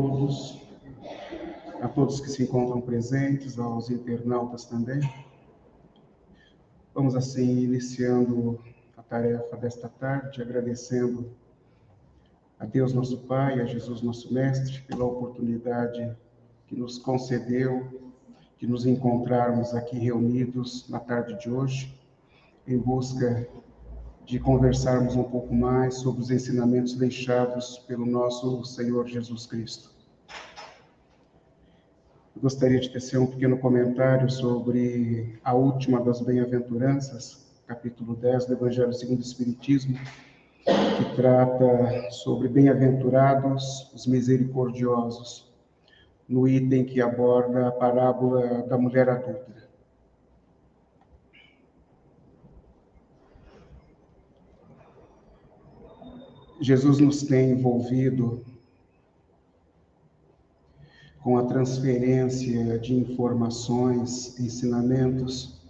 todos, a todos que se encontram presentes, aos internautas também. Vamos assim iniciando a tarefa desta tarde, agradecendo a Deus nosso Pai, a Jesus nosso Mestre, pela oportunidade que nos concedeu de nos encontrarmos aqui reunidos na tarde de hoje, em busca de conversarmos um pouco mais sobre os ensinamentos deixados pelo nosso Senhor Jesus Cristo. Gostaria de tecer um pequeno comentário sobre a última das bem-aventuranças, capítulo 10 do Evangelho segundo o Espiritismo, que trata sobre bem-aventurados os misericordiosos, no item que aborda a parábola da mulher adulta. Jesus nos tem envolvido com a transferência de informações, ensinamentos,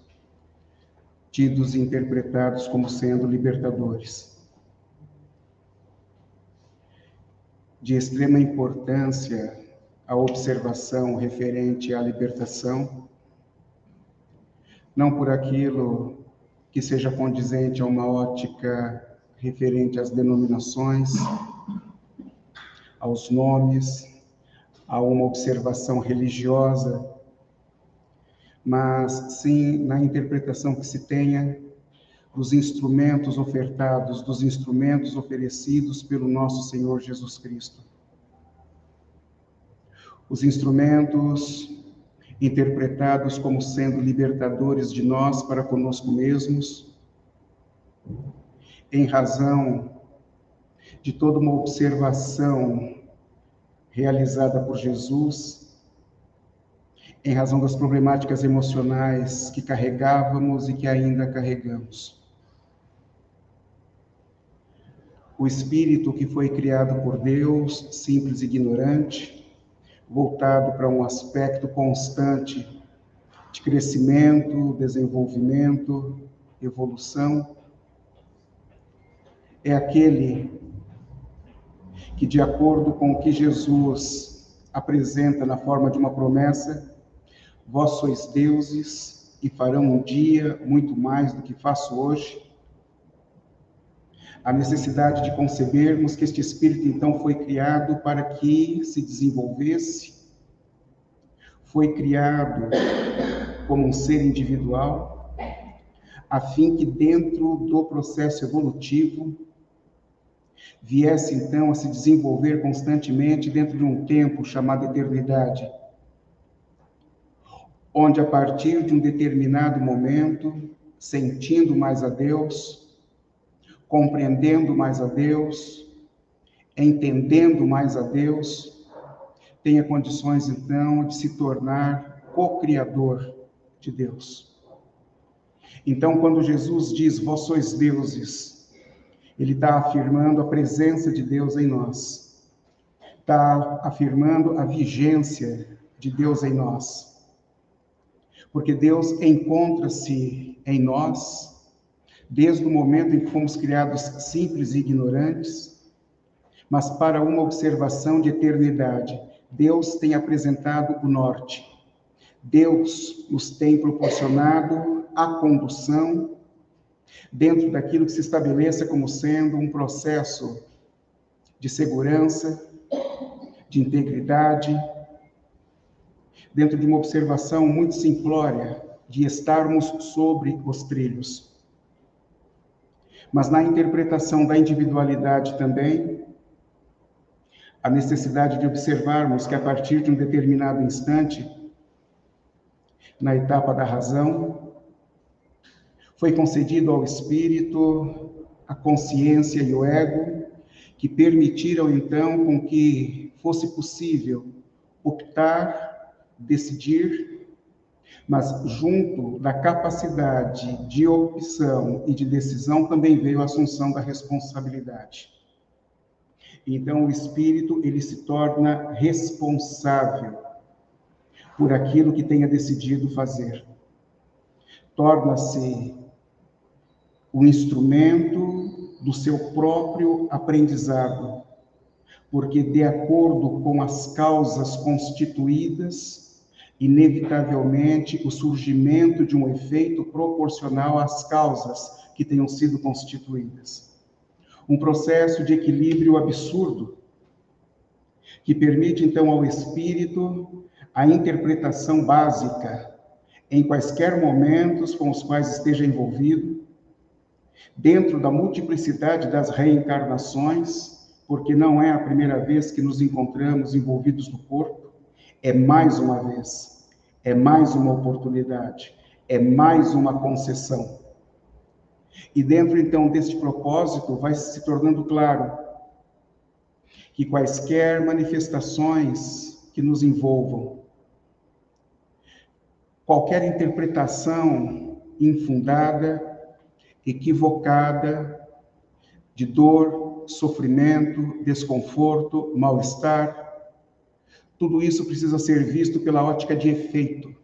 tidos e interpretados como sendo libertadores. De extrema importância a observação referente à libertação, não por aquilo que seja condizente a uma ótica referente às denominações, aos nomes, a uma observação religiosa, mas sim na interpretação que se tenha dos instrumentos ofertados, dos instrumentos oferecidos pelo nosso Senhor Jesus Cristo. Os instrumentos interpretados como sendo libertadores de nós para conosco mesmos, em razão de toda uma observação realizada por Jesus, em razão das problemáticas emocionais que carregávamos e que ainda carregamos. O espírito que foi criado por Deus, simples e ignorante, voltado para um aspecto constante de crescimento, desenvolvimento, evolução, é aquele que, de acordo com o que Jesus apresenta na forma de uma promessa, vós sois deuses e farão um dia muito mais do que faço hoje. A necessidade de concebermos que este espírito então foi criado para que se desenvolvesse, foi criado como um ser individual, a fim que dentro do processo evolutivo viesse então a se desenvolver constantemente dentro de um tempo chamado eternidade, onde a partir de um determinado momento, sentindo mais a Deus, compreendendo mais a Deus, entendendo mais a Deus, tenha condições então de se tornar co-criador de Deus. Então, quando Jesus diz: Vós sois deuses, ele está afirmando a presença de Deus em nós, está afirmando a vigência de Deus em nós. Porque Deus encontra-se em nós desde o momento em que fomos criados simples e ignorantes, mas para uma observação de eternidade. Deus tem apresentado o norte. Deus nos tem proporcionado a condução dentro daquilo que se estabeleça como sendo um processo de segurança, de integridade, dentro de uma observação muito simplória de estarmos sobre os trilhos. Mas na interpretação da individualidade também, a necessidade de observarmos que a partir de um determinado instante, na etapa da razão, foi concedido ao espírito a consciência e o ego, que permitiram então com que fosse possível optar, decidir, mas junto da capacidade de opção e de decisão também veio a assunção da responsabilidade. Então o espírito ele se torna responsável por aquilo que tenha decidido fazer. Torna-se o instrumento do seu próprio aprendizado, porque, de acordo com as causas constituídas, inevitavelmente o surgimento de um efeito proporcional às causas que tenham sido constituídas. Um processo de equilíbrio absurdo, que permite então ao espírito a interpretação básica em quaisquer momentos com os quais esteja envolvido, dentro da multiplicidade das reencarnações, porque não é a primeira vez que nos encontramos envolvidos no corpo, é mais uma vez, é mais uma oportunidade, é mais uma concessão. E dentro então deste propósito vai se tornando claro que quaisquer manifestações que nos envolvam, qualquer interpretação infundada, equivocada, de dor, sofrimento, desconforto, mal-estar, tudo isso precisa ser visto pela ótica de efeito.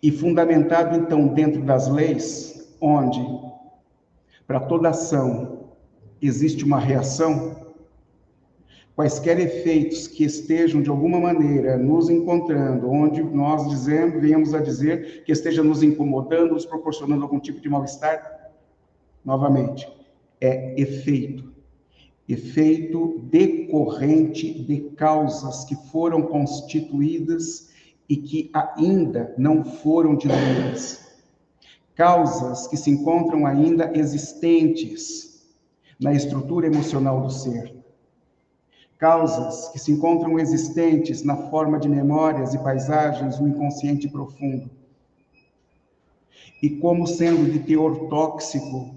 E fundamentado, então, dentro das leis, onde, para toda ação, existe uma reação, quaisquer efeitos que estejam de alguma maneira nos encontrando, onde nós dizemos, venhamos a dizer que esteja nos incomodando, nos proporcionando algum tipo de mal-estar, novamente, é efeito. Efeito decorrente de causas que foram constituídas e que ainda não foram diluídas. Causas que se encontram ainda existentes na estrutura emocional do ser causas que se encontram existentes na forma de memórias e paisagens no inconsciente profundo. E como sendo de teor tóxico,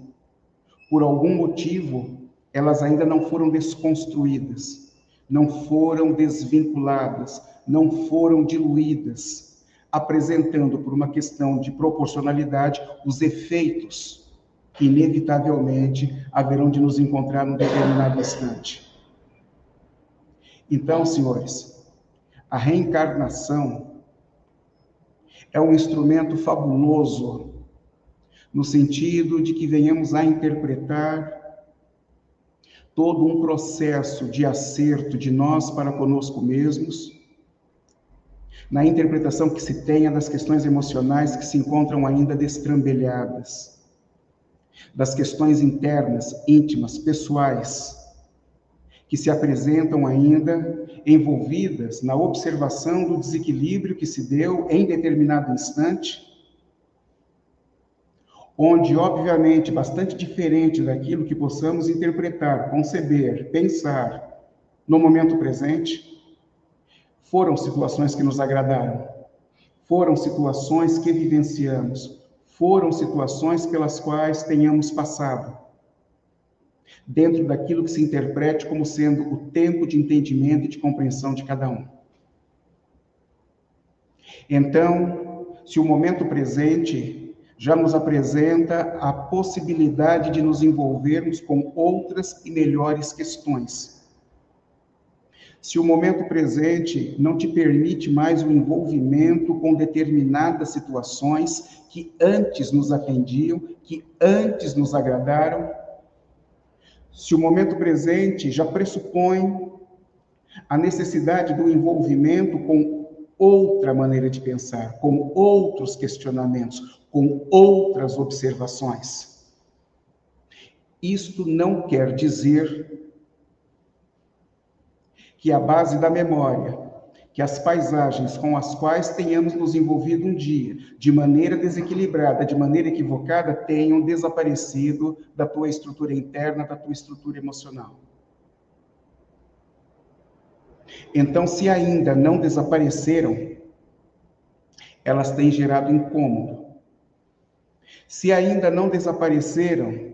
por algum motivo, elas ainda não foram desconstruídas, não foram desvinculadas, não foram diluídas, apresentando por uma questão de proporcionalidade os efeitos que inevitavelmente haverão de nos encontrar num determinado instante. Então, senhores, a reencarnação é um instrumento fabuloso no sentido de que venhamos a interpretar todo um processo de acerto de nós para conosco mesmos, na interpretação que se tenha das questões emocionais que se encontram ainda destrambelhadas, das questões internas, íntimas, pessoais, que se apresentam ainda envolvidas na observação do desequilíbrio que se deu em determinado instante, onde, obviamente, bastante diferente daquilo que possamos interpretar, conceber, pensar no momento presente, foram situações que nos agradaram, foram situações que vivenciamos, foram situações pelas quais tenhamos passado dentro daquilo que se interprete como sendo o tempo de entendimento e de compreensão de cada um. Então, se o momento presente já nos apresenta a possibilidade de nos envolvermos com outras e melhores questões. Se o momento presente não te permite mais o envolvimento com determinadas situações que antes nos atendiam, que antes nos agradaram, se o momento presente já pressupõe a necessidade do envolvimento com outra maneira de pensar, com outros questionamentos, com outras observações. Isto não quer dizer que a base da memória que as paisagens com as quais tenhamos nos envolvido um dia, de maneira desequilibrada, de maneira equivocada, tenham desaparecido da tua estrutura interna, da tua estrutura emocional. Então, se ainda não desapareceram, elas têm gerado incômodo. Se ainda não desapareceram,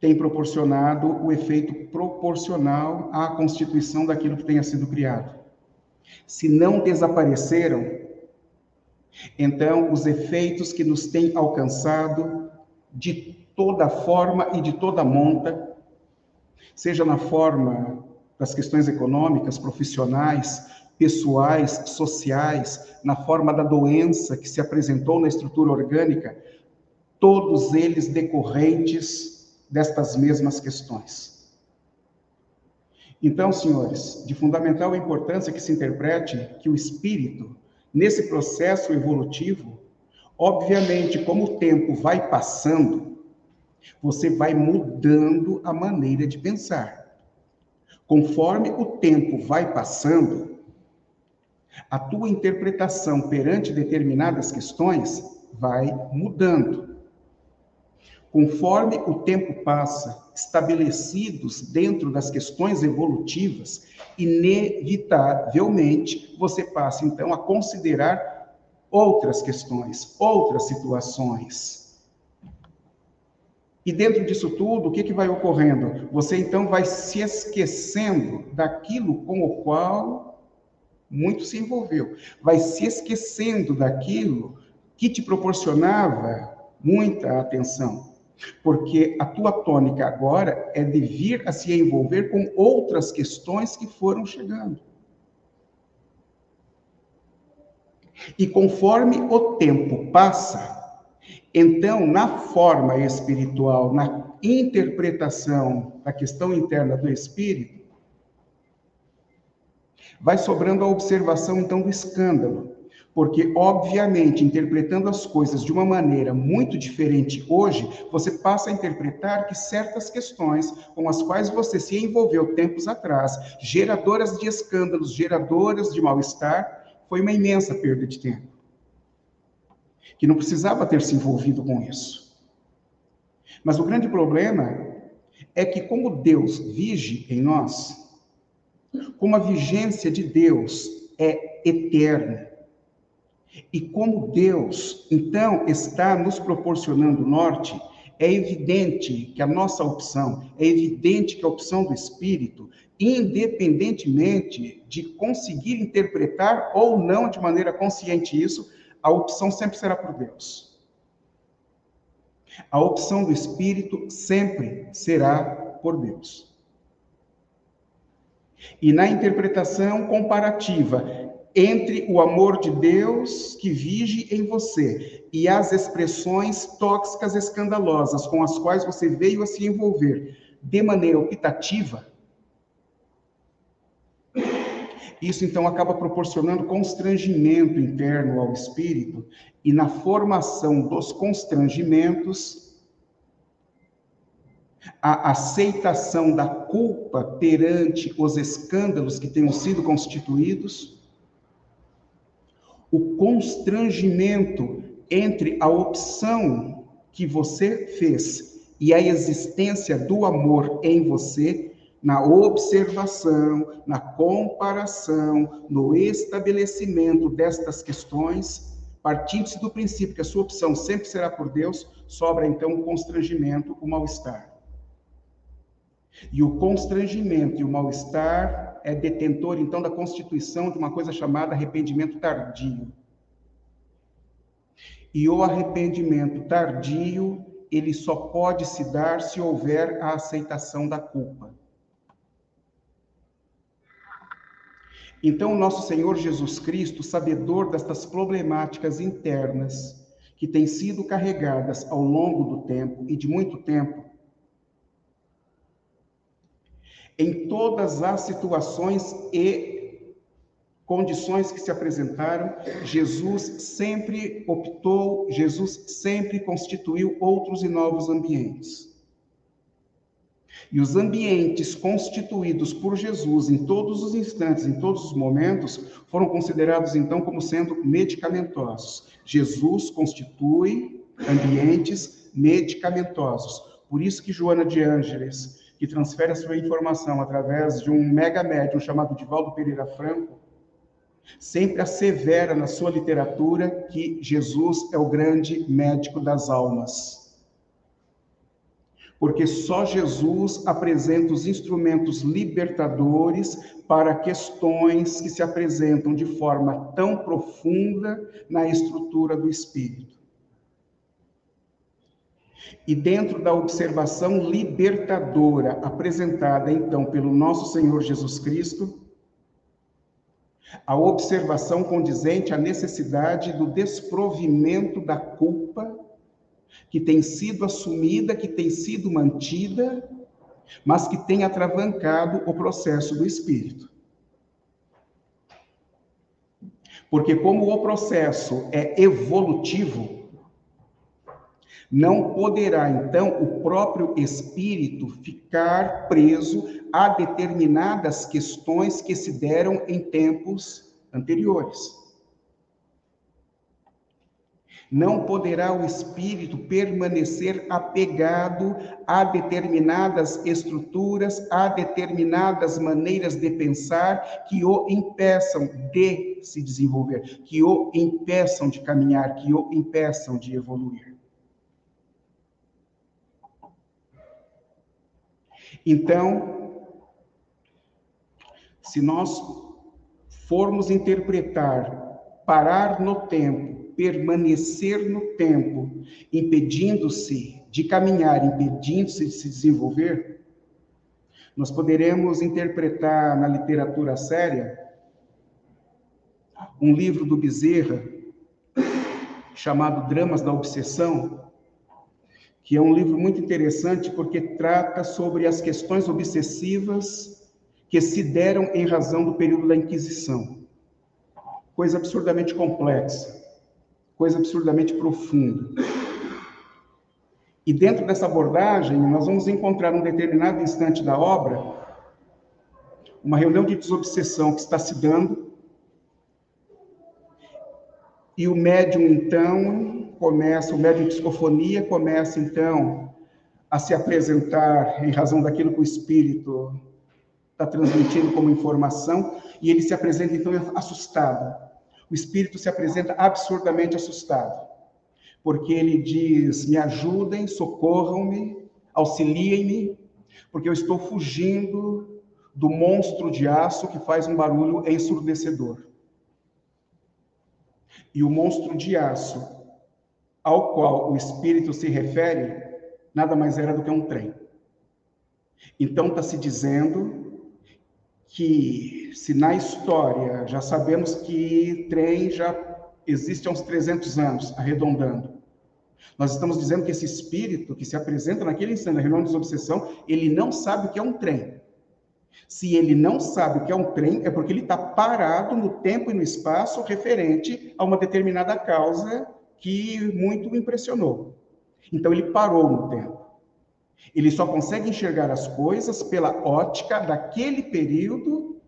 tem proporcionado o efeito proporcional à constituição daquilo que tenha sido criado. Se não desapareceram, então os efeitos que nos têm alcançado de toda forma e de toda monta, seja na forma das questões econômicas, profissionais, pessoais, sociais, na forma da doença que se apresentou na estrutura orgânica, todos eles decorrentes destas mesmas questões. Então, senhores, de fundamental importância que se interprete que o espírito, nesse processo evolutivo, obviamente, como o tempo vai passando, você vai mudando a maneira de pensar. Conforme o tempo vai passando, a tua interpretação perante determinadas questões vai mudando. Conforme o tempo passa, estabelecidos dentro das questões evolutivas, inevitavelmente você passa então a considerar outras questões, outras situações. E dentro disso tudo, o que, que vai ocorrendo? Você então vai se esquecendo daquilo com o qual muito se envolveu, vai se esquecendo daquilo que te proporcionava muita atenção. Porque a tua tônica agora é de vir a se envolver com outras questões que foram chegando. E conforme o tempo passa, então, na forma espiritual, na interpretação da questão interna do espírito, vai sobrando a observação então do escândalo. Porque, obviamente, interpretando as coisas de uma maneira muito diferente hoje, você passa a interpretar que certas questões com as quais você se envolveu tempos atrás, geradoras de escândalos, geradoras de mal-estar, foi uma imensa perda de tempo que não precisava ter se envolvido com isso. Mas o grande problema é que, como Deus vige em nós, como a vigência de Deus é eterna, e como Deus, então, está nos proporcionando norte, é evidente que a nossa opção, é evidente que a opção do Espírito, independentemente de conseguir interpretar ou não de maneira consciente isso, a opção sempre será por Deus. A opção do Espírito sempre será por Deus. E na interpretação comparativa entre o amor de Deus que vige em você e as expressões tóxicas escandalosas com as quais você veio a se envolver de maneira optativa, Isso então acaba proporcionando constrangimento interno ao espírito, e na formação dos constrangimentos, a aceitação da culpa perante os escândalos que tenham sido constituídos, o constrangimento entre a opção que você fez e a existência do amor em você na observação, na comparação, no estabelecimento destas questões, partindo-se do princípio que a sua opção sempre será por Deus, sobra então o constrangimento, o mal-estar. E o constrangimento e o mal-estar é detentor então da constituição de uma coisa chamada arrependimento tardio. E o arrependimento tardio, ele só pode se dar se houver a aceitação da culpa. Então, nosso Senhor Jesus Cristo, sabedor destas problemáticas internas que têm sido carregadas ao longo do tempo e de muito tempo, em todas as situações e condições que se apresentaram, Jesus sempre optou, Jesus sempre constituiu outros e novos ambientes. E os ambientes constituídos por Jesus em todos os instantes, em todos os momentos, foram considerados então como sendo medicamentosos. Jesus constitui ambientes medicamentosos. Por isso que Joana de Ângeles, que transfere a sua informação através de um mega médium chamado Divaldo Pereira Franco, sempre assevera na sua literatura que Jesus é o grande médico das almas porque só Jesus apresenta os instrumentos libertadores para questões que se apresentam de forma tão profunda na estrutura do espírito. E dentro da observação libertadora apresentada então pelo nosso Senhor Jesus Cristo, a observação condizente à necessidade do desprovimento da culpa que tem sido assumida, que tem sido mantida, mas que tem atravancado o processo do espírito. Porque, como o processo é evolutivo, não poderá, então, o próprio espírito ficar preso a determinadas questões que se deram em tempos anteriores. Não poderá o espírito permanecer apegado a determinadas estruturas, a determinadas maneiras de pensar que o impeçam de se desenvolver, que o impeçam de caminhar, que o impeçam de evoluir. Então, se nós formos interpretar, parar no tempo, permanecer no tempo, impedindo-se de caminhar, impedindo-se de se desenvolver, nós poderemos interpretar na literatura séria um livro do Bezerra chamado Dramas da Obsessão, que é um livro muito interessante porque trata sobre as questões obsessivas que se deram em razão do período da Inquisição. Coisa absurdamente complexa coisa absurdamente profunda. E dentro dessa abordagem, nós vamos encontrar um determinado instante da obra uma reunião de desobsessão que está se dando. E o médium, então, começa, o médium de psicofonia começa, então, a se apresentar em razão daquilo que o espírito está transmitindo como informação, e ele se apresenta, então, assustado o espírito se apresenta absurdamente assustado, porque ele diz: me ajudem, socorram-me, auxiliem-me, porque eu estou fugindo do monstro de aço que faz um barulho ensurdecedor. E o monstro de aço ao qual o espírito se refere nada mais era do que um trem. Então está se dizendo que se na história já sabemos que trem já existe há uns 300 anos, arredondando, nós estamos dizendo que esse espírito que se apresenta naquele instante na reunião de obsessão, ele não sabe o que é um trem. Se ele não sabe o que é um trem, é porque ele está parado no tempo e no espaço referente a uma determinada causa que muito impressionou. Então ele parou no tempo. Ele só consegue enxergar as coisas pela ótica daquele período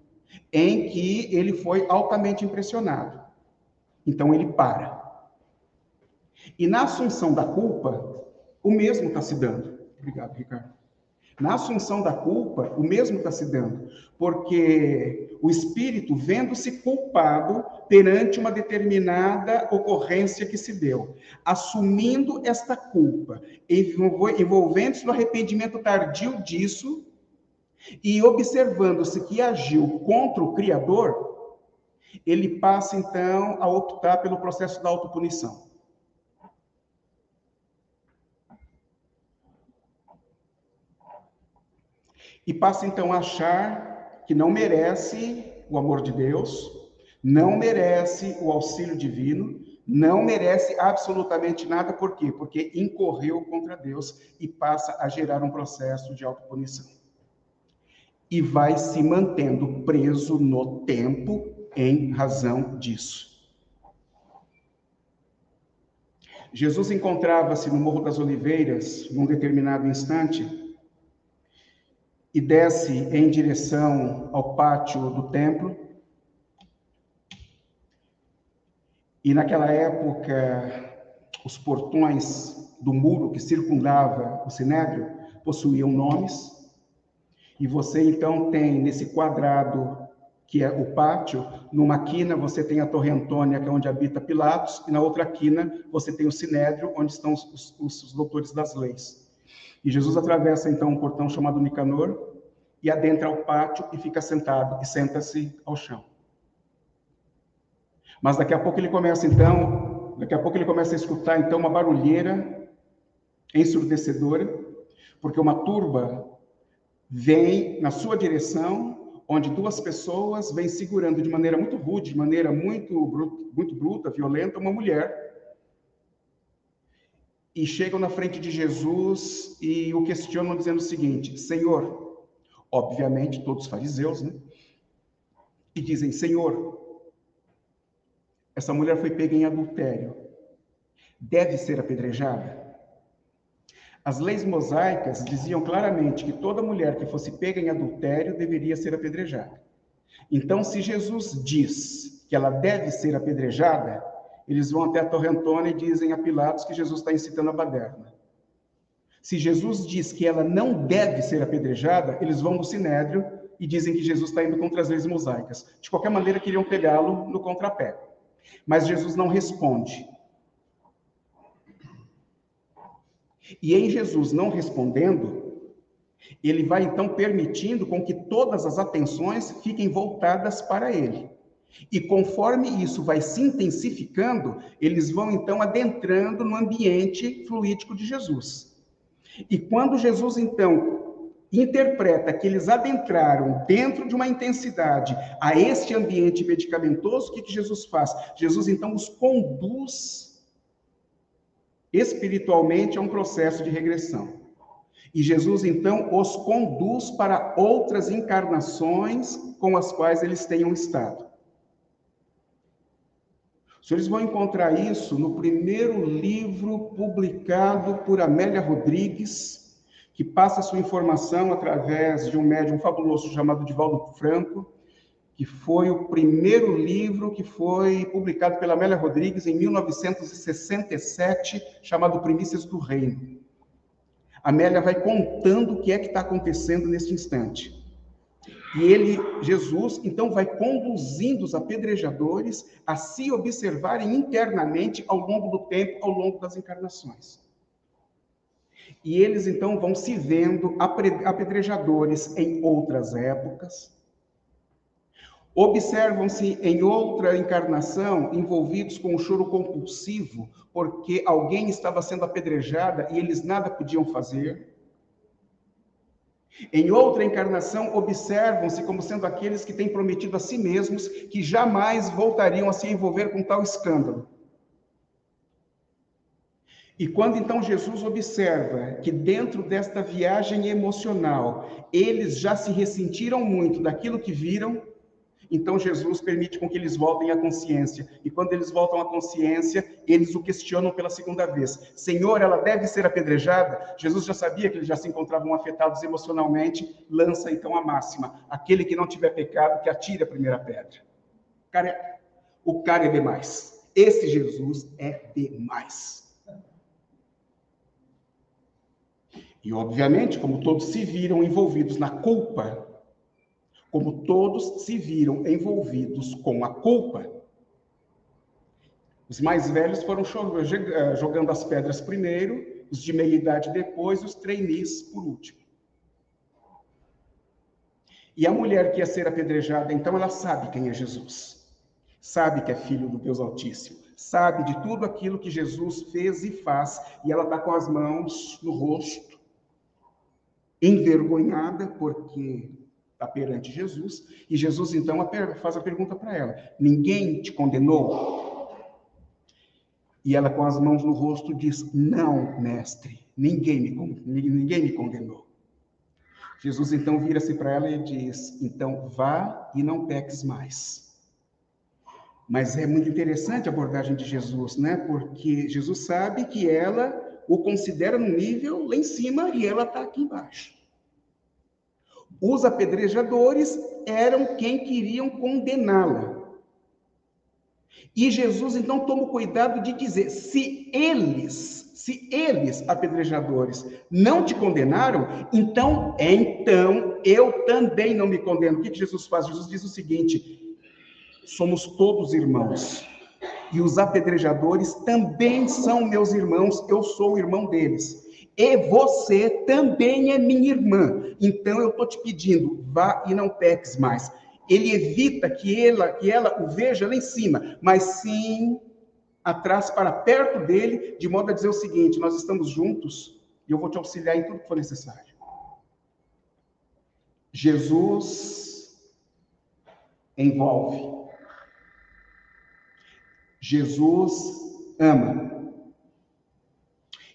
em que ele foi altamente impressionado. Então ele para. E na assunção da culpa, o mesmo está se dando. Obrigado, Ricardo. Na assunção da culpa, o mesmo está se dando, porque o espírito, vendo-se culpado perante uma determinada ocorrência que se deu, assumindo esta culpa, envolvendo-se no arrependimento tardio disso, e observando-se que agiu contra o Criador, ele passa então a optar pelo processo da autopunição. E passa então a achar que não merece o amor de Deus, não merece o auxílio divino, não merece absolutamente nada, por quê? Porque incorreu contra Deus e passa a gerar um processo de autopunição. E vai se mantendo preso no tempo em razão disso. Jesus encontrava-se no Morro das Oliveiras, num determinado instante, e desce em direção ao pátio do templo. E naquela época, os portões do muro que circundava o sinédrio possuíam nomes. E você então tem nesse quadrado que é o pátio, numa quina você tem a Torre Antônia, que é onde habita Pilatos, e na outra quina você tem o sinédrio, onde estão os, os, os doutores das leis. E Jesus atravessa então um portão chamado Nicanor e adentra o pátio e fica sentado e senta-se ao chão. Mas daqui a pouco ele começa então, daqui a pouco ele começa a escutar então uma barulheira ensurdecedora, porque uma turba vem na sua direção, onde duas pessoas vêm segurando de maneira muito rude, de maneira muito muito bruta, violenta, uma mulher e chegam na frente de Jesus e o questionam dizendo o seguinte: Senhor, obviamente todos fariseus, né? E dizem: Senhor, essa mulher foi pega em adultério, deve ser apedrejada? As leis mosaicas diziam claramente que toda mulher que fosse pega em adultério deveria ser apedrejada. Então, se Jesus diz que ela deve ser apedrejada, eles vão até a Torrentona e dizem a Pilatos que Jesus está incitando a baderna. Se Jesus diz que ela não deve ser apedrejada, eles vão no Sinédrio e dizem que Jesus está indo contra as leis mosaicas. De qualquer maneira, queriam pegá-lo no contrapé. Mas Jesus não responde. E em Jesus não respondendo, ele vai então permitindo com que todas as atenções fiquem voltadas para ele. E conforme isso vai se intensificando, eles vão então adentrando no ambiente fluídico de Jesus. E quando Jesus então interpreta que eles adentraram dentro de uma intensidade a este ambiente medicamentoso, o que, que Jesus faz? Jesus então os conduz espiritualmente a um processo de regressão. E Jesus então os conduz para outras encarnações com as quais eles tenham estado. Os senhores vão encontrar isso no primeiro livro publicado por Amélia Rodrigues, que passa sua informação através de um médium fabuloso chamado Divaldo Franco, que foi o primeiro livro que foi publicado pela Amélia Rodrigues em 1967, chamado Primícias do Reino. Amélia vai contando o que é que está acontecendo neste instante. E ele, Jesus, então vai conduzindo os apedrejadores a se observarem internamente ao longo do tempo, ao longo das encarnações. E eles então vão se vendo apedrejadores em outras épocas. Observam-se em outra encarnação envolvidos com o choro compulsivo, porque alguém estava sendo apedrejada e eles nada podiam fazer. Em outra encarnação, observam-se como sendo aqueles que têm prometido a si mesmos que jamais voltariam a se envolver com tal escândalo. E quando então Jesus observa que dentro desta viagem emocional, eles já se ressentiram muito daquilo que viram, então Jesus permite com que eles voltem à consciência. E quando eles voltam à consciência, eles o questionam pela segunda vez. Senhor, ela deve ser apedrejada? Jesus já sabia que eles já se encontravam afetados emocionalmente, lança então a máxima: aquele que não tiver pecado, que atire a primeira pedra. Cara o cara é demais. Esse Jesus é demais. E obviamente, como todos se viram envolvidos na culpa como todos se viram envolvidos com a culpa. Os mais velhos foram eh, jogando as pedras primeiro, os de meia idade depois, os trainees por último. E a mulher que ia ser apedrejada, então, ela sabe quem é Jesus. Sabe que é filho do Deus Altíssimo. Sabe de tudo aquilo que Jesus fez e faz. E ela está com as mãos no rosto, envergonhada, porque está perante Jesus, e Jesus então faz a pergunta para ela: Ninguém te condenou? E ela, com as mãos no rosto, diz: Não, mestre, ninguém me, ninguém me condenou. Jesus então vira-se para ela e diz: Então vá e não peques mais. Mas é muito interessante a abordagem de Jesus, né? Porque Jesus sabe que ela o considera no nível lá em cima e ela está aqui embaixo. Os apedrejadores eram quem queriam condená-la. E Jesus então toma o cuidado de dizer: se eles, se eles, apedrejadores, não te condenaram, então, então eu também não me condeno. O que Jesus faz? Jesus diz o seguinte: somos todos irmãos. E os apedrejadores também são meus irmãos, eu sou o irmão deles. E você também é minha irmã. Então eu estou te pedindo, vá e não peques mais. Ele evita que ela, que ela o veja lá em cima, mas sim atrás para perto dele, de modo a dizer o seguinte: nós estamos juntos e eu vou te auxiliar em tudo que for necessário. Jesus envolve. Jesus ama.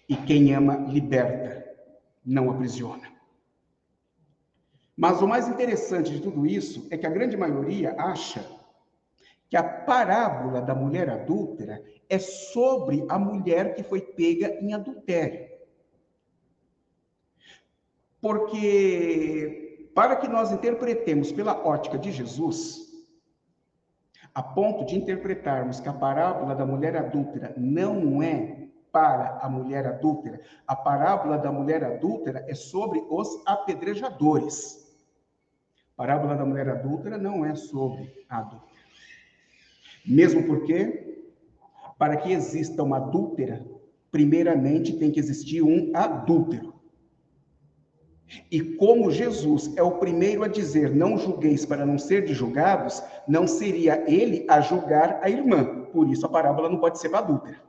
E quem ama, liberta, não aprisiona. Mas o mais interessante de tudo isso é que a grande maioria acha que a parábola da mulher adúltera é sobre a mulher que foi pega em adultério. Porque, para que nós interpretemos pela ótica de Jesus, a ponto de interpretarmos que a parábola da mulher adúltera não é para a mulher adúltera, a parábola da mulher adúltera é sobre os apedrejadores. A parábola da mulher adúltera não é sobre a adúltera. Mesmo porque, para que exista uma adúltera, primeiramente tem que existir um adúltero. E como Jesus é o primeiro a dizer: Não julgueis para não ser de julgados, não seria ele a julgar a irmã. Por isso a parábola não pode ser adúltera.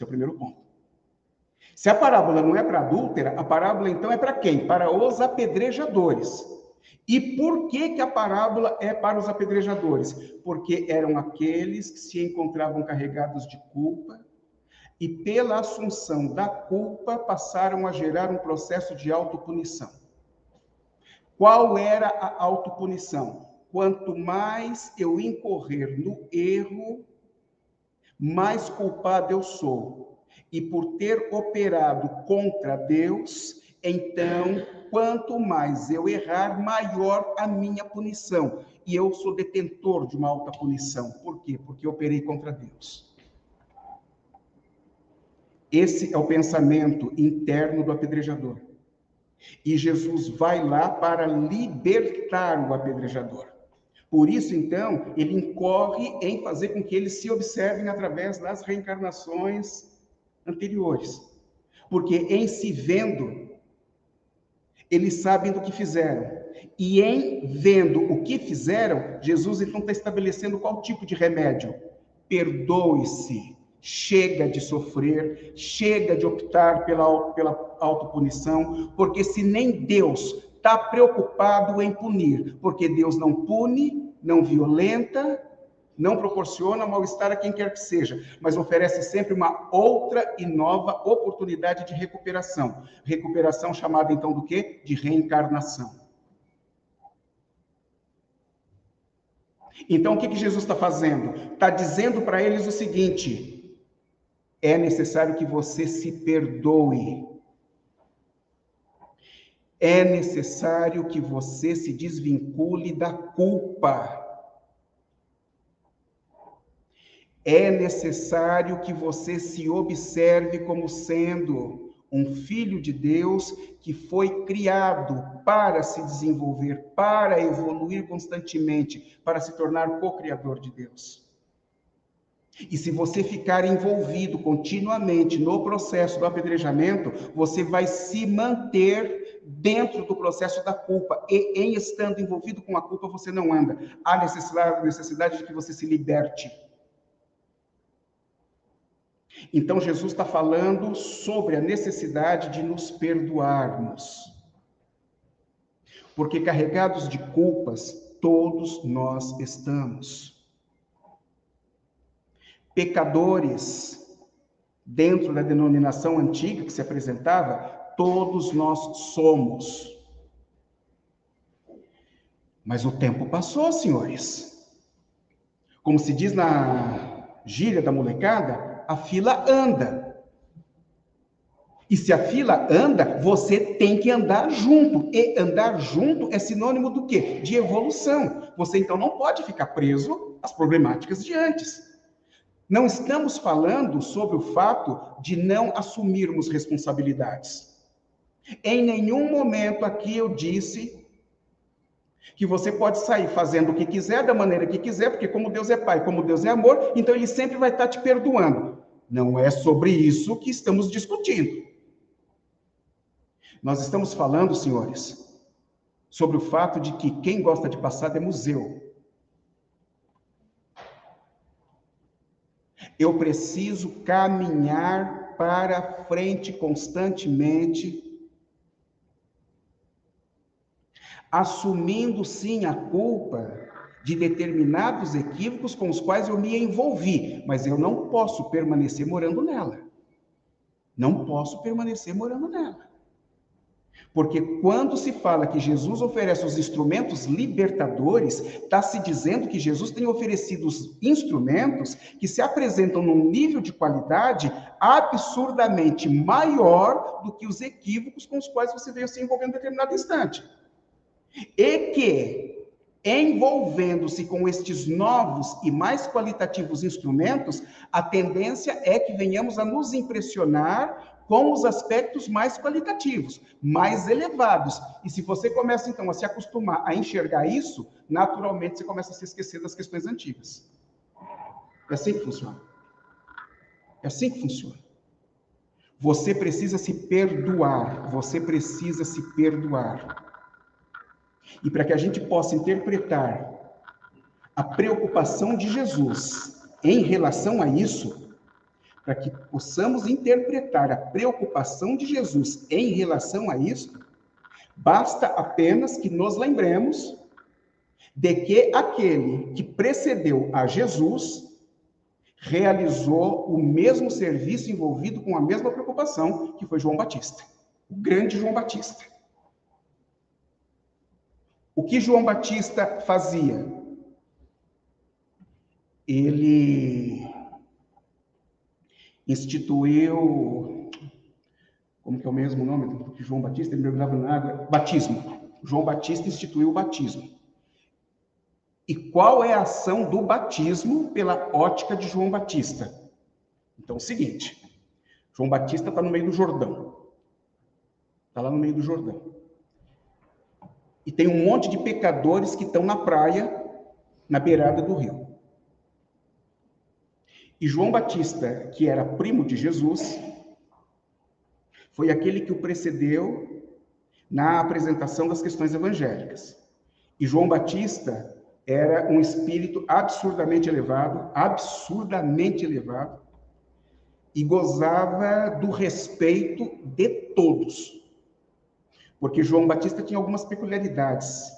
Esse é o primeiro ponto. Se a parábola não é para adúltera, a parábola então é para quem? Para os apedrejadores. E por que, que a parábola é para os apedrejadores? Porque eram aqueles que se encontravam carregados de culpa e, pela assunção da culpa, passaram a gerar um processo de autopunição. Qual era a autopunição? Quanto mais eu incorrer no erro, mais culpado eu sou. E por ter operado contra Deus, então quanto mais eu errar, maior a minha punição. E eu sou detentor de uma alta punição. Por quê? Porque eu operei contra Deus. Esse é o pensamento interno do apedrejador. E Jesus vai lá para libertar o apedrejador. Por isso, então, ele incorre em fazer com que eles se observem através das reencarnações anteriores. Porque em se vendo, eles sabem do que fizeram. E em vendo o que fizeram, Jesus então está estabelecendo qual tipo de remédio? Perdoe-se, chega de sofrer, chega de optar pela, pela autopunição, porque se nem Deus está preocupado em punir, porque Deus não pune, não violenta, não proporciona mal-estar a quem quer que seja, mas oferece sempre uma outra e nova oportunidade de recuperação. Recuperação chamada então do quê? De reencarnação. Então, o que, que Jesus está fazendo? Está dizendo para eles o seguinte: é necessário que você se perdoe. É necessário que você se desvincule da culpa. é necessário que você se observe como sendo um filho de Deus que foi criado para se desenvolver, para evoluir constantemente, para se tornar co-criador de Deus. E se você ficar envolvido continuamente no processo do apedrejamento, você vai se manter dentro do processo da culpa. E em estando envolvido com a culpa, você não anda. Há necessidade, necessidade de que você se liberte então, Jesus está falando sobre a necessidade de nos perdoarmos. Porque carregados de culpas, todos nós estamos. Pecadores, dentro da denominação antiga que se apresentava, todos nós somos. Mas o tempo passou, senhores. Como se diz na gíria da molecada, a fila anda. E se a fila anda, você tem que andar junto. E andar junto é sinônimo do quê? De evolução. Você então não pode ficar preso às problemáticas de antes. Não estamos falando sobre o fato de não assumirmos responsabilidades. Em nenhum momento aqui eu disse que você pode sair fazendo o que quiser, da maneira que quiser, porque como Deus é Pai, como Deus é amor, então Ele sempre vai estar te perdoando. Não é sobre isso que estamos discutindo. Nós estamos falando, senhores, sobre o fato de que quem gosta de passado é museu. Eu preciso caminhar para frente constantemente, assumindo sim a culpa de determinados equívocos com os quais eu me envolvi, mas eu não posso permanecer morando nela. Não posso permanecer morando nela. Porque quando se fala que Jesus oferece os instrumentos libertadores, está se dizendo que Jesus tem oferecido os instrumentos que se apresentam num nível de qualidade absurdamente maior do que os equívocos com os quais você veio se envolvendo em determinado instante. E que, envolvendo-se com estes novos e mais qualitativos instrumentos, a tendência é que venhamos a nos impressionar com os aspectos mais qualitativos, mais elevados. E se você começa então a se acostumar a enxergar isso, naturalmente você começa a se esquecer das questões antigas. É assim que funciona. É assim que funciona. Você precisa se perdoar, você precisa se perdoar. E para que a gente possa interpretar a preocupação de Jesus em relação a isso, para que possamos interpretar a preocupação de Jesus em relação a isso, basta apenas que nos lembremos de que aquele que precedeu a Jesus realizou o mesmo serviço envolvido com a mesma preocupação que foi João Batista, o grande João Batista. O que João Batista fazia? Ele instituiu, como que é o mesmo nome João Batista? Ele mergulhava na água, batismo. João Batista instituiu o batismo. E qual é a ação do batismo pela ótica de João Batista? Então, é o seguinte: João Batista está no meio do Jordão. Está lá no meio do Jordão. E tem um monte de pecadores que estão na praia, na beirada do rio. E João Batista, que era primo de Jesus, foi aquele que o precedeu na apresentação das questões evangélicas. E João Batista era um espírito absurdamente elevado, absurdamente elevado, e gozava do respeito de todos. Porque João Batista tinha algumas peculiaridades.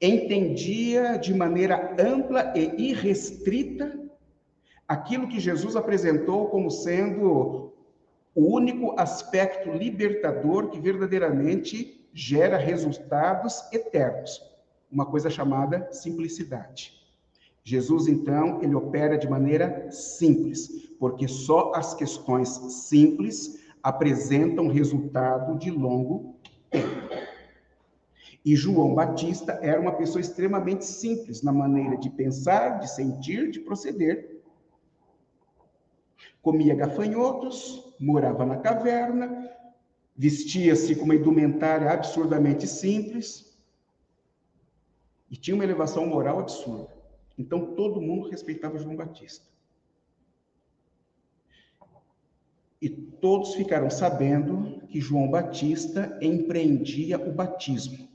Entendia de maneira ampla e irrestrita aquilo que Jesus apresentou como sendo o único aspecto libertador que verdadeiramente gera resultados eternos, uma coisa chamada simplicidade. Jesus, então, ele opera de maneira simples, porque só as questões simples apresentam resultado de longo tempo. E João Batista era uma pessoa extremamente simples na maneira de pensar, de sentir, de proceder, comia gafanhotos, morava na caverna, vestia-se com uma indumentária absurdamente simples e tinha uma elevação moral absurda. Então todo mundo respeitava João Batista. E todos ficaram sabendo que João Batista empreendia o batismo.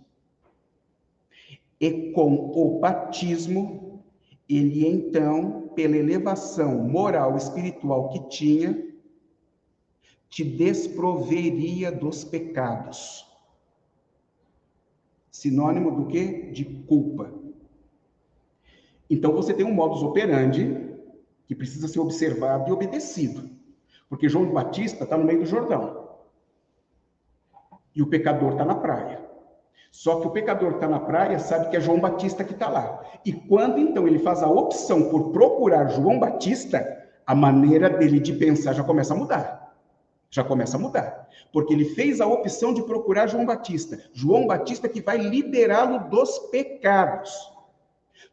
E com o batismo, ele então pela elevação moral e espiritual que tinha, te desproveria dos pecados. Sinônimo do que? De culpa. Então você tem um modus operandi que precisa ser observado e obedecido. Porque João Batista está no meio do Jordão. E o pecador está na praia. Só que o pecador está na praia sabe que é João Batista que está lá. E quando então ele faz a opção por procurar João Batista, a maneira dele de pensar já começa a mudar. Já começa a mudar. Porque ele fez a opção de procurar João Batista. João Batista que vai liberá-lo dos pecados.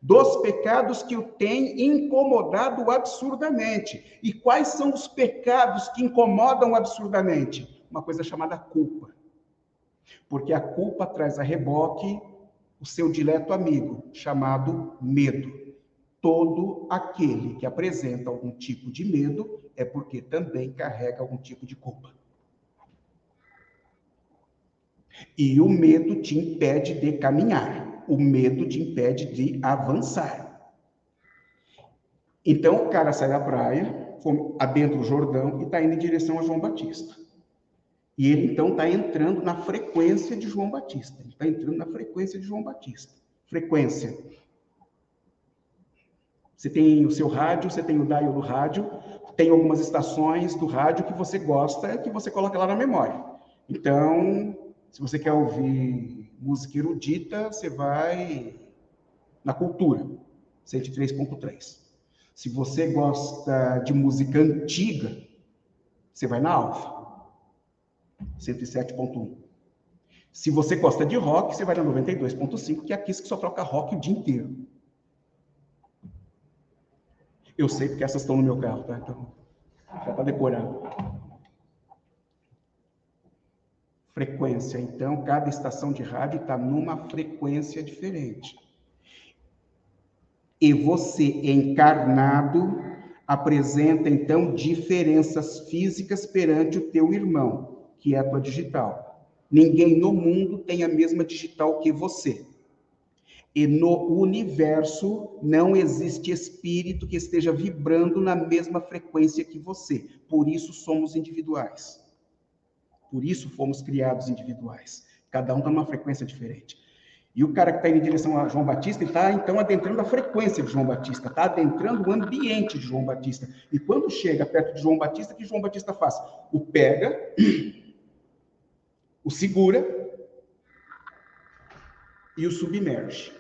Dos pecados que o têm incomodado absurdamente. E quais são os pecados que incomodam absurdamente? Uma coisa chamada culpa. Porque a culpa traz a reboque o seu dileto amigo, chamado medo. Todo aquele que apresenta algum tipo de medo é porque também carrega algum tipo de culpa. E o medo te impede de caminhar, o medo te impede de avançar. Então o cara sai da praia, adentra o Jordão e está indo em direção a João Batista. E ele então está entrando na frequência de João Batista. Ele está entrando na frequência de João Batista. Frequência. Você tem o seu rádio, você tem o dial do rádio, Tem algumas estações do rádio que você gosta, que você coloca lá na memória. Então, se você quer ouvir música erudita, você vai na cultura, 103.3. Se você gosta de música antiga, você vai na Alfa, 107.1. Se você gosta de rock, você vai na 92.5, que é aqui que só troca rock o dia inteiro. Eu sei porque essas estão no meu carro, tá? Então, já está decorado. Frequência. Então, cada estação de rádio está numa frequência diferente. E você, encarnado, apresenta, então, diferenças físicas perante o teu irmão, que é a tua digital. Ninguém no mundo tem a mesma digital que você. E no universo não existe espírito que esteja vibrando na mesma frequência que você. Por isso somos individuais. Por isso fomos criados individuais. Cada um está numa frequência diferente. E o cara que está indo em direção a João Batista, está então adentrando a frequência de João Batista, está adentrando o ambiente de João Batista. E quando chega perto de João Batista, o que João Batista faz? O pega, o segura e o submerge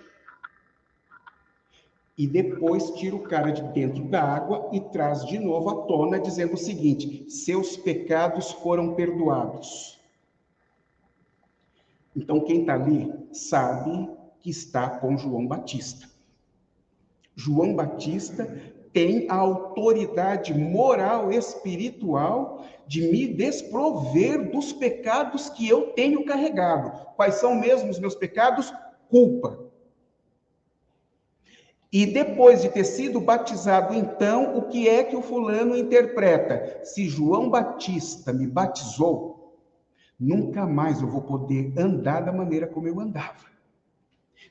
e depois tira o cara de dentro da água e traz de novo à tona, dizendo o seguinte: seus pecados foram perdoados. Então, quem está ali sabe que está com João Batista. João Batista tem a autoridade moral, espiritual, de me desprover dos pecados que eu tenho carregado. Quais são mesmo os meus pecados? Culpa, e depois de ter sido batizado, então, o que é que o fulano interpreta? Se João Batista me batizou, nunca mais eu vou poder andar da maneira como eu andava.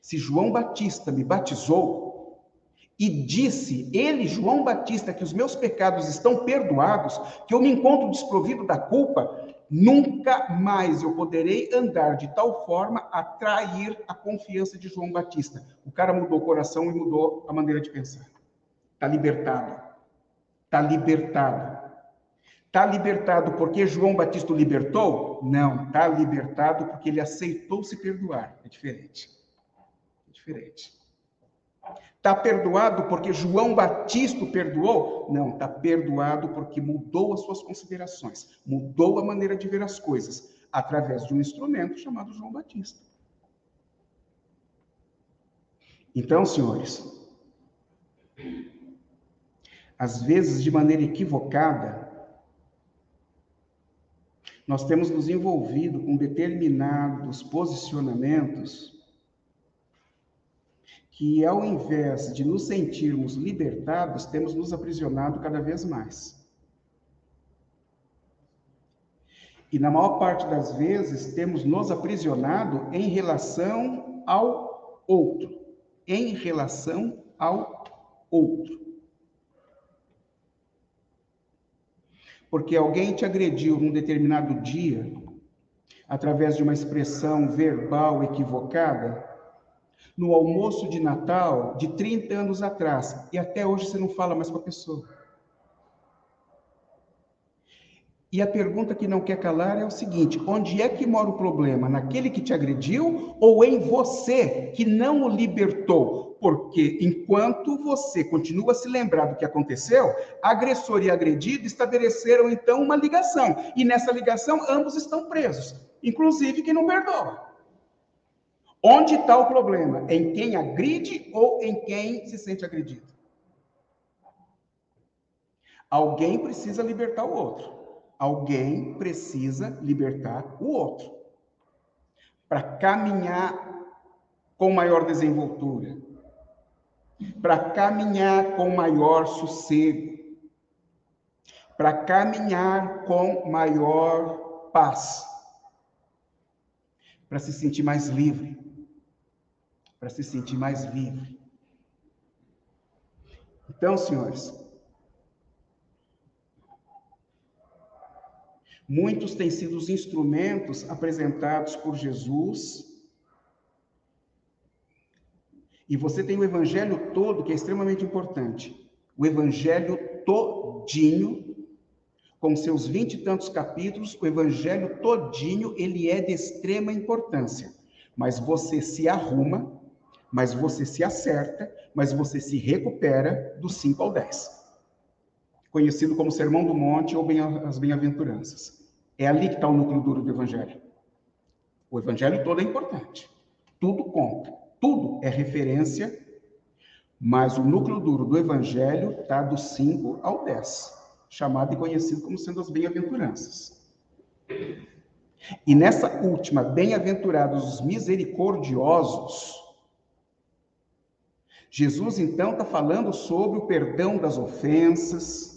Se João Batista me batizou e disse, ele, João Batista, que os meus pecados estão perdoados, que eu me encontro desprovido da culpa, Nunca mais eu poderei andar de tal forma a atrair a confiança de João Batista. O cara mudou o coração e mudou a maneira de pensar. Está libertado. Está libertado. Está libertado porque João Batista o libertou? Não, está libertado porque ele aceitou se perdoar. É diferente. É diferente. Está perdoado porque João Batista perdoou? Não, está perdoado porque mudou as suas considerações, mudou a maneira de ver as coisas, através de um instrumento chamado João Batista. Então, senhores, às vezes de maneira equivocada, nós temos nos envolvido com determinados posicionamentos que, ao invés de nos sentirmos libertados, temos nos aprisionado cada vez mais. E na maior parte das vezes temos nos aprisionado em relação ao outro. Em relação ao outro. Porque alguém te agrediu num determinado dia, através de uma expressão verbal equivocada, no almoço de Natal de 30 anos atrás e até hoje você não fala mais com a pessoa. E a pergunta que não quer calar é o seguinte: onde é que mora o problema? Naquele que te agrediu ou em você que não o libertou? Porque enquanto você continua a se lembrar do que aconteceu, agressor e agredido estabeleceram então uma ligação. E nessa ligação ambos estão presos, inclusive quem não perdoa. Onde está o problema? Em quem agride ou em quem se sente agredido? Alguém precisa libertar o outro. Alguém precisa libertar o outro. Para caminhar com maior desenvoltura. Para caminhar com maior sossego. Para caminhar com maior paz. Para se sentir mais livre para se sentir mais livre. Então, senhores, muitos têm sido os instrumentos apresentados por Jesus. E você tem o evangelho todo, que é extremamente importante. O evangelho todinho, com seus vinte e tantos capítulos, o evangelho todinho, ele é de extrema importância. Mas você se arruma, mas você se acerta, mas você se recupera do 5 ao 10. Conhecido como Sermão do Monte ou bem as Bem-aventuranças. É ali que está o núcleo duro do evangelho. O evangelho todo é importante. Tudo conta. Tudo é referência, mas o núcleo duro do evangelho está do 5 ao 10, chamado e conhecido como sendo as bem-aventuranças. E nessa última, bem-aventurados os misericordiosos, Jesus então está falando sobre o perdão das ofensas,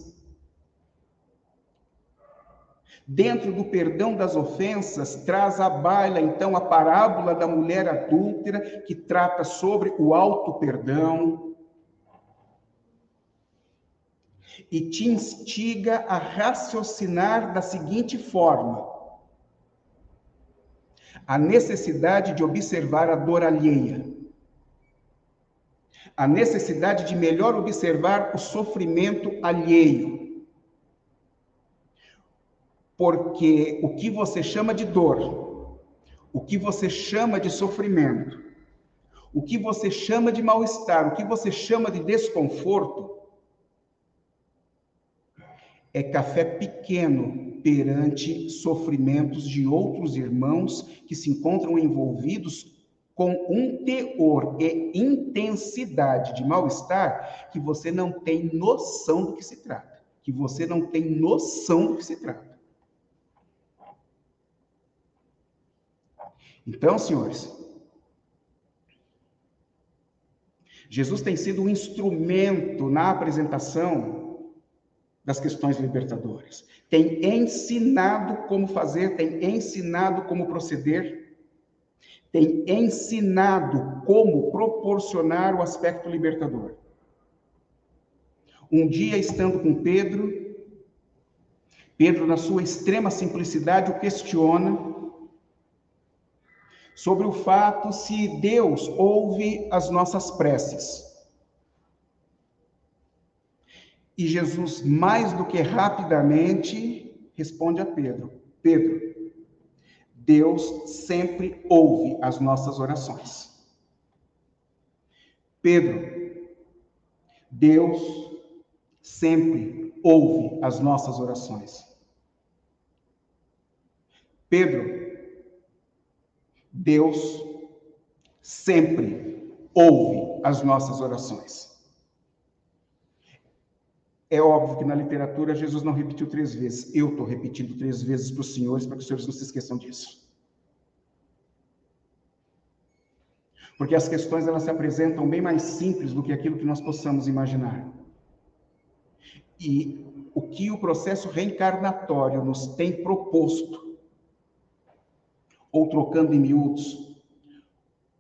Dentro do perdão das ofensas, traz à baila, então, a parábola da mulher adúltera, que trata sobre o auto-perdão. E te instiga a raciocinar da seguinte forma: a necessidade de observar a dor alheia, a necessidade de melhor observar o sofrimento alheio. Porque o que você chama de dor, o que você chama de sofrimento, o que você chama de mal-estar, o que você chama de desconforto, é café pequeno perante sofrimentos de outros irmãos que se encontram envolvidos com um teor e intensidade de mal-estar que você não tem noção do que se trata, que você não tem noção do que se trata. Então, senhores, Jesus tem sido um instrumento na apresentação das questões libertadoras. Tem ensinado como fazer, tem ensinado como proceder, tem ensinado como proporcionar o aspecto libertador. Um dia, estando com Pedro, Pedro, na sua extrema simplicidade, o questiona sobre o fato se Deus ouve as nossas preces. E Jesus, mais do que rapidamente, responde a Pedro: Pedro, Deus sempre ouve as nossas orações. Pedro, Deus sempre ouve as nossas orações. Pedro, Deus sempre ouve as nossas orações. É óbvio que na literatura Jesus não repetiu três vezes. Eu estou repetindo três vezes para os senhores, para que os senhores não se esqueçam disso. Porque as questões elas se apresentam bem mais simples do que aquilo que nós possamos imaginar. E o que o processo reencarnatório nos tem proposto ou trocando em miúdos,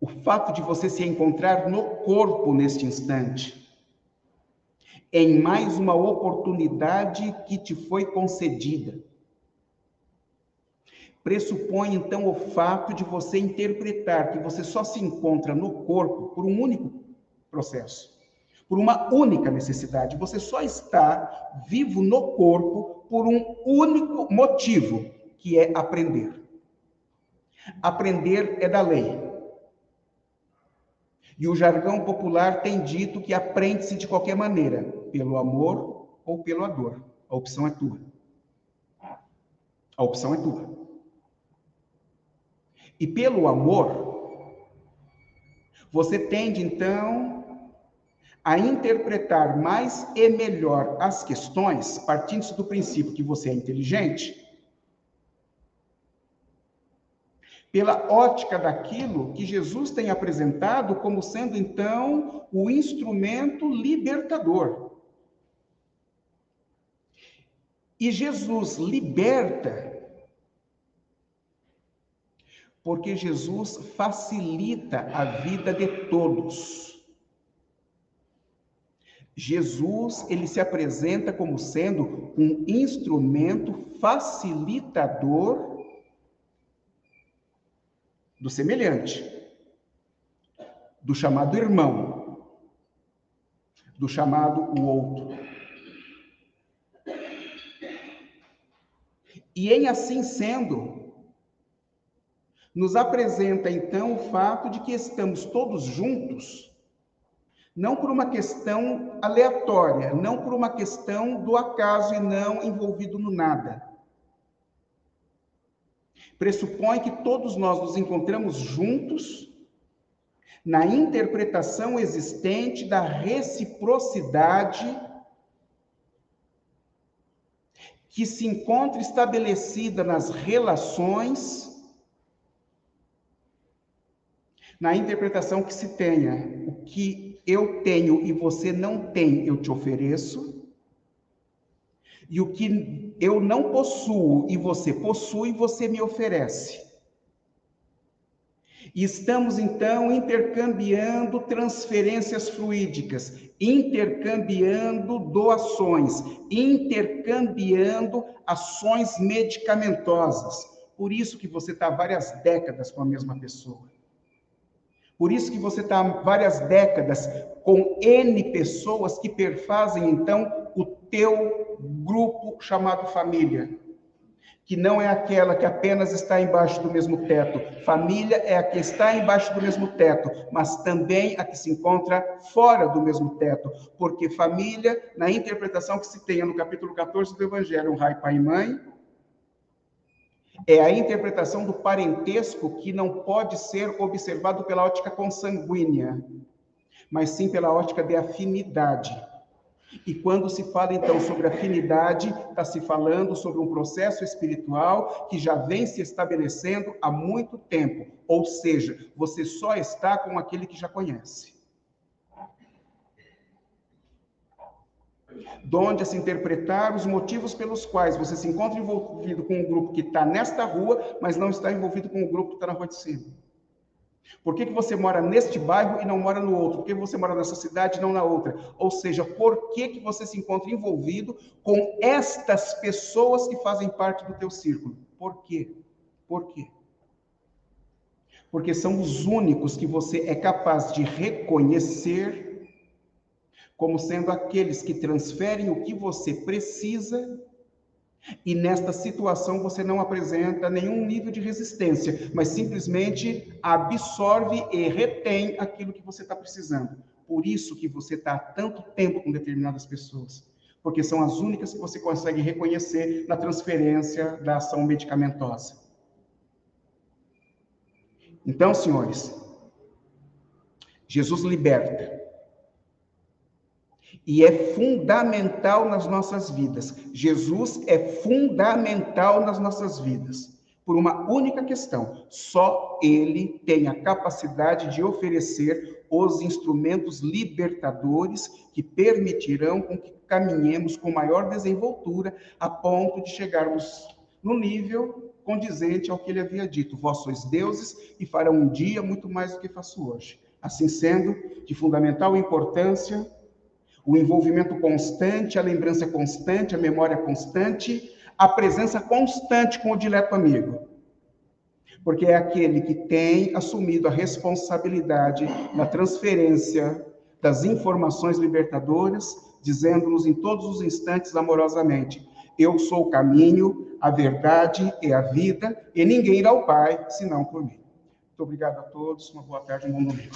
o fato de você se encontrar no corpo neste instante, em mais uma oportunidade que te foi concedida, pressupõe então o fato de você interpretar que você só se encontra no corpo por um único processo, por uma única necessidade. Você só está vivo no corpo por um único motivo, que é aprender. Aprender é da lei. E o jargão popular tem dito que aprende-se de qualquer maneira, pelo amor ou pela dor. A opção é tua. A opção é tua. E pelo amor, você tende então a interpretar mais e melhor as questões, partindo do princípio que você é inteligente, pela ótica daquilo que Jesus tem apresentado como sendo então o instrumento libertador. E Jesus liberta porque Jesus facilita a vida de todos. Jesus, ele se apresenta como sendo um instrumento facilitador do semelhante, do chamado irmão, do chamado o outro. E em assim sendo, nos apresenta então o fato de que estamos todos juntos, não por uma questão aleatória, não por uma questão do acaso e não envolvido no nada. Pressupõe que todos nós nos encontramos juntos na interpretação existente da reciprocidade que se encontra estabelecida nas relações, na interpretação que se tenha, o que eu tenho e você não tem, eu te ofereço, e o que eu não possuo e você possui, você me oferece. E estamos então intercambiando transferências fluídicas, intercambiando doações, intercambiando ações medicamentosas. Por isso que você está várias décadas com a mesma pessoa. Por isso que você está várias décadas com N pessoas que perfazem então o teu grupo chamado família que não é aquela que apenas está embaixo do mesmo teto. Família é a que está embaixo do mesmo teto, mas também a que se encontra fora do mesmo teto, porque família, na interpretação que se tem no capítulo 14 do Evangelho, um pai, pai e mãe, é a interpretação do parentesco que não pode ser observado pela ótica consanguínea, mas sim pela ótica de afinidade. E quando se fala então sobre afinidade, está se falando sobre um processo espiritual que já vem se estabelecendo há muito tempo. Ou seja, você só está com aquele que já conhece. Donde se interpretar os motivos pelos quais você se encontra envolvido com um grupo que está nesta rua, mas não está envolvido com o grupo que está na rua de cima. Por que, que você mora neste bairro e não mora no outro? Por que você mora nessa cidade e não na outra? Ou seja, por que, que você se encontra envolvido com estas pessoas que fazem parte do teu círculo? Por quê? Por quê? Porque são os únicos que você é capaz de reconhecer como sendo aqueles que transferem o que você precisa e nesta situação você não apresenta nenhum nível de resistência, mas simplesmente absorve e retém aquilo que você está precisando. Por isso que você está tanto tempo com determinadas pessoas, porque são as únicas que você consegue reconhecer na transferência da ação medicamentosa. Então, senhores, Jesus liberta e é fundamental nas nossas vidas. Jesus é fundamental nas nossas vidas. Por uma única questão: só Ele tem a capacidade de oferecer os instrumentos libertadores que permitirão com que caminhemos com maior desenvoltura a ponto de chegarmos no nível condizente ao que ele havia dito: Vós sois deuses e farão um dia muito mais do que faço hoje. Assim sendo, de fundamental importância, o envolvimento constante, a lembrança constante, a memória constante, a presença constante com o dileto amigo. Porque é aquele que tem assumido a responsabilidade na transferência das informações libertadoras, dizendo-nos em todos os instantes amorosamente: Eu sou o caminho, a verdade e a vida, e ninguém irá ao Pai senão por mim. Muito obrigado a todos, uma boa tarde, um bom domingo.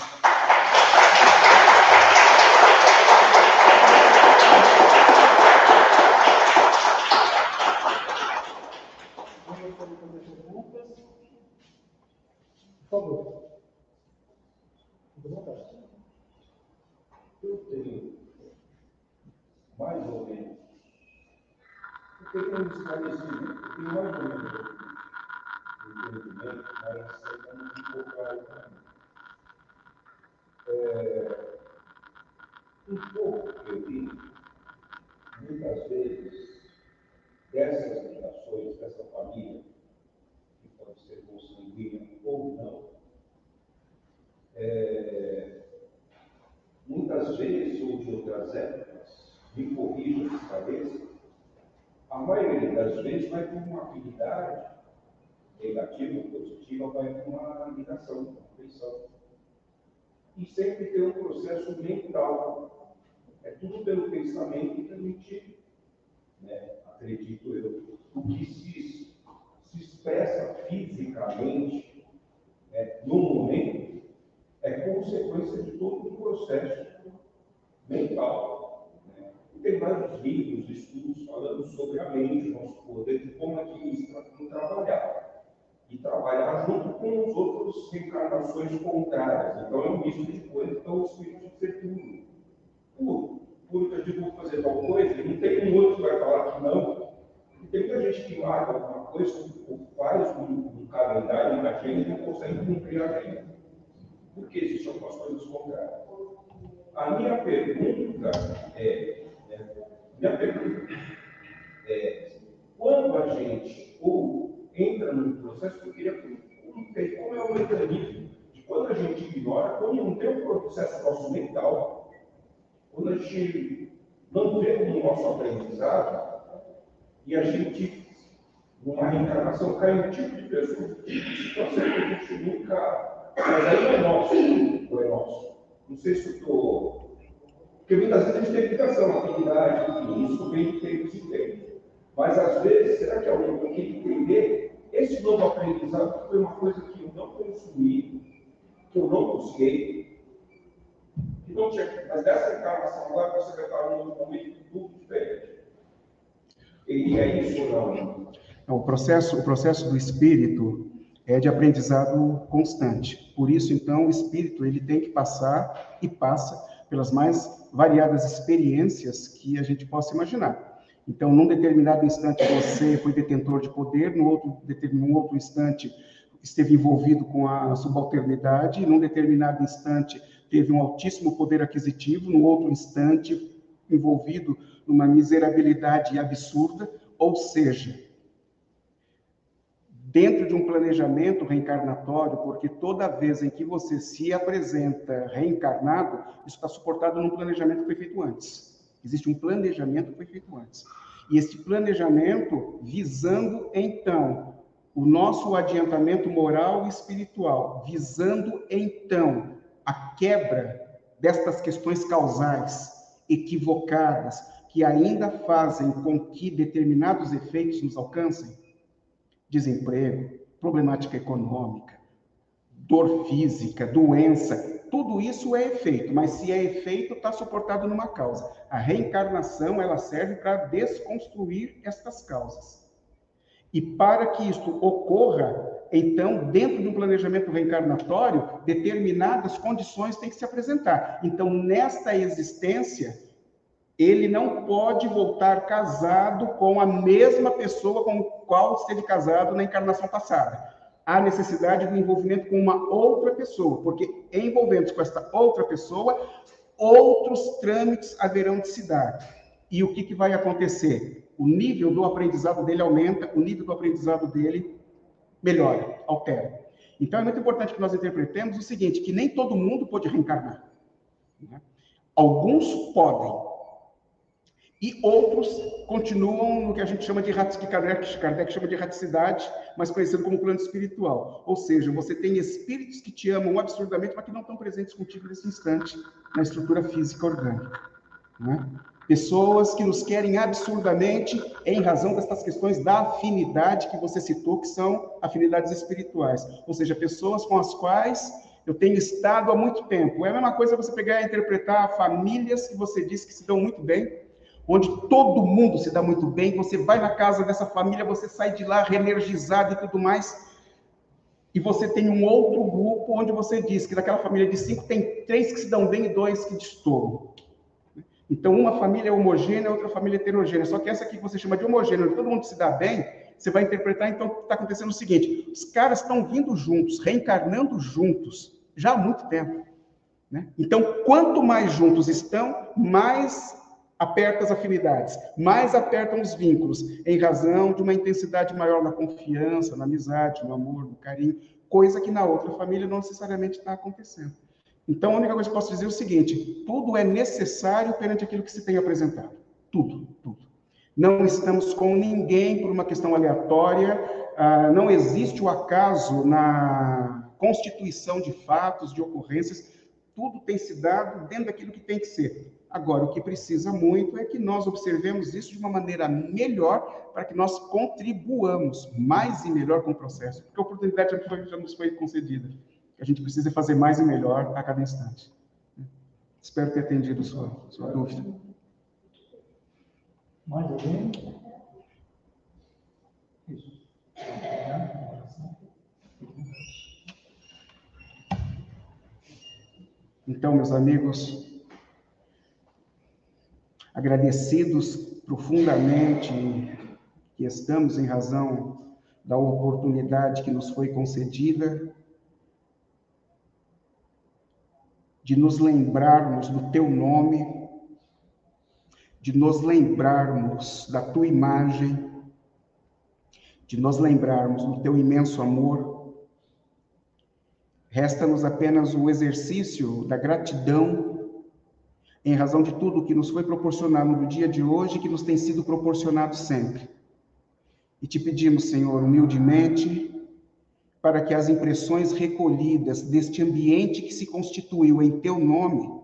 Por favor. Fique à vontade. Eu tenho mais ou menos um pequeno esclarecimento, tenho mais ou menos entendimento, mas é um pouco claro para mim. É, um pouco que eu vi, muitas vezes, dessas ligações, dessa família, que pode ser consanguínea ou não, é, muitas vezes, ou de outras épocas, me corrija de cabeça, a maioria das vezes vai com uma afinidade negativa ou positiva, vai com uma ligação, uma afeição. E sempre tem um processo mental. É tudo pelo pensamento que a gente, né, acredito eu, o que existe gente né, no momento é consequência de todo um processo mental. Tem vários livros, estudos falando sobre a mente, o nosso poder, de como administrar, como trabalhar. E trabalhar junto com os outros reencarnações contrárias. Então é um misto de coisas, então o espírito tem ser tudo. Tudo. Tudo que eu digo fazer tal coisa, não tem outro que vai falar que não. E tem muita gente que marca alguma coisa, ou faz um, um calendário, uma agenda e não consegue cumprir a agenda. Por que existem algumas coisas contrárias? A minha pergunta é, né, minha pergunta é, quando a gente ou entra num processo, eu queria perguntar como é o mecanismo de quando a gente ignora, quando não tem um processo nosso mental, quando a gente não vê o nosso aprendizado e a gente, numa reencarnação, cai um tipo de pessoa, tipo de situação que a gente nunca. Mas aí não é nosso, não é nosso. Não sei se eu estou. Porque muitas vezes a gente tem afinidade, enfim, isso vem de tempos em tempos. Mas às vezes, será que alguém tem que entender esse novo aprendizado foi uma coisa que eu não consumi, que eu não busquei, que não tinha. Mas dessa encarnação agora você vai estar num momento tudo diferente. E é isso não? O processo, o processo do espírito é de aprendizado constante. Por isso, então, o espírito ele tem que passar e passa pelas mais variadas experiências que a gente possa imaginar. Então, num determinado instante você foi detentor de poder, no outro, num outro instante esteve envolvido com a subalternidade, num determinado instante teve um altíssimo poder aquisitivo, no outro instante envolvido numa miserabilidade absurda, ou seja, dentro de um planejamento reencarnatório, porque toda vez em que você se apresenta reencarnado, isso está suportado num planejamento que foi feito antes. Existe um planejamento que foi feito antes. E este planejamento visando, então, o nosso adiantamento moral e espiritual, visando, então, a quebra destas questões causais equivocadas que ainda fazem com que determinados efeitos nos alcancem, desemprego, problemática econômica, dor física, doença, tudo isso é efeito, mas se é efeito, está suportado numa causa. A reencarnação, ela serve para desconstruir estas causas. E para que isto ocorra, então, dentro do planejamento reencarnatório, determinadas condições têm que se apresentar. Então, nesta existência, ele não pode voltar casado com a mesma pessoa com a qual esteve casado na encarnação passada. Há necessidade do envolvimento com uma outra pessoa, porque envolvendo-se com esta outra pessoa, outros trâmites haverão de se dar. E o que, que vai acontecer? O nível do aprendizado dele aumenta, o nível do aprendizado dele melhora, altera. Então é muito importante que nós interpretemos o seguinte, que nem todo mundo pode reencarnar. Né? Alguns podem, e outros continuam no que a gente chama de que Kardec, Kardec chama de raticidade, mas conhecido como plano espiritual. Ou seja, você tem espíritos que te amam absurdamente, mas que não estão presentes contigo nesse instante na estrutura física orgânica. Né? Pessoas que nos querem absurdamente em razão dessas questões da afinidade que você citou, que são afinidades espirituais. Ou seja, pessoas com as quais eu tenho estado há muito tempo. É a mesma coisa você pegar e interpretar famílias que você disse que se dão muito bem, onde todo mundo se dá muito bem, você vai na casa dessa família, você sai de lá reenergizado e tudo mais, e você tem um outro grupo onde você diz que daquela família de cinco tem três que se dão bem e dois que destoam. Então, uma família é homogênea, outra família é heterogênea. Só que essa aqui que você chama de homogênea, onde todo mundo se dá bem, você vai interpretar, então, que está acontecendo o seguinte: os caras estão vindo juntos, reencarnando juntos, já há muito tempo. Né? Então, quanto mais juntos estão, mais aperta as afinidades, mais apertam os vínculos, em razão de uma intensidade maior na confiança, na amizade, no amor, no carinho, coisa que na outra família não necessariamente está acontecendo. Então, a única coisa que eu posso dizer é o seguinte: tudo é necessário perante aquilo que se tem apresentado. Tudo, tudo. Não estamos com ninguém por uma questão aleatória, ah, não existe o acaso na constituição de fatos, de ocorrências, tudo tem se dado dentro daquilo que tem que ser Agora, o que precisa muito é que nós observemos isso de uma maneira melhor para que nós contribuamos mais e melhor com o processo, porque a oportunidade já, foi, já nos foi concedida. A gente precisa fazer mais e melhor a cada instante. Espero ter atendido sua, sua dúvida. Mais alguém? Isso. Então, meus amigos, agradecidos profundamente que estamos em razão da oportunidade que nos foi concedida de nos lembrarmos do teu nome, de nos lembrarmos da tua imagem, de nos lembrarmos do teu imenso amor. Resta-nos apenas o exercício da gratidão em razão de tudo que nos foi proporcionado no dia de hoje que nos tem sido proporcionado sempre. E te pedimos, Senhor, humildemente, para que as impressões recolhidas deste ambiente que se constituiu em teu nome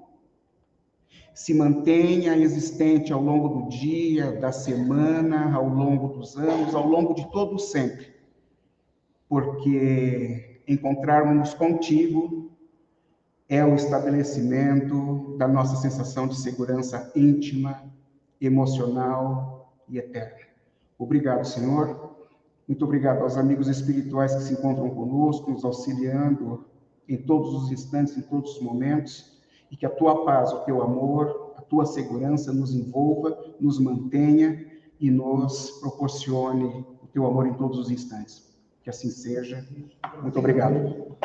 se mantenha existente ao longo do dia, da semana, ao longo dos anos, ao longo de todo o sempre. Porque encontrarmos contigo é o estabelecimento da nossa sensação de segurança íntima, emocional e eterna. Obrigado, Senhor. Muito obrigado aos amigos espirituais que se encontram conosco, nos auxiliando em todos os instantes, em todos os momentos, e que a tua paz, o teu amor, a tua segurança nos envolva, nos mantenha e nos proporcione o teu amor em todos os instantes. Que assim seja. Muito obrigado.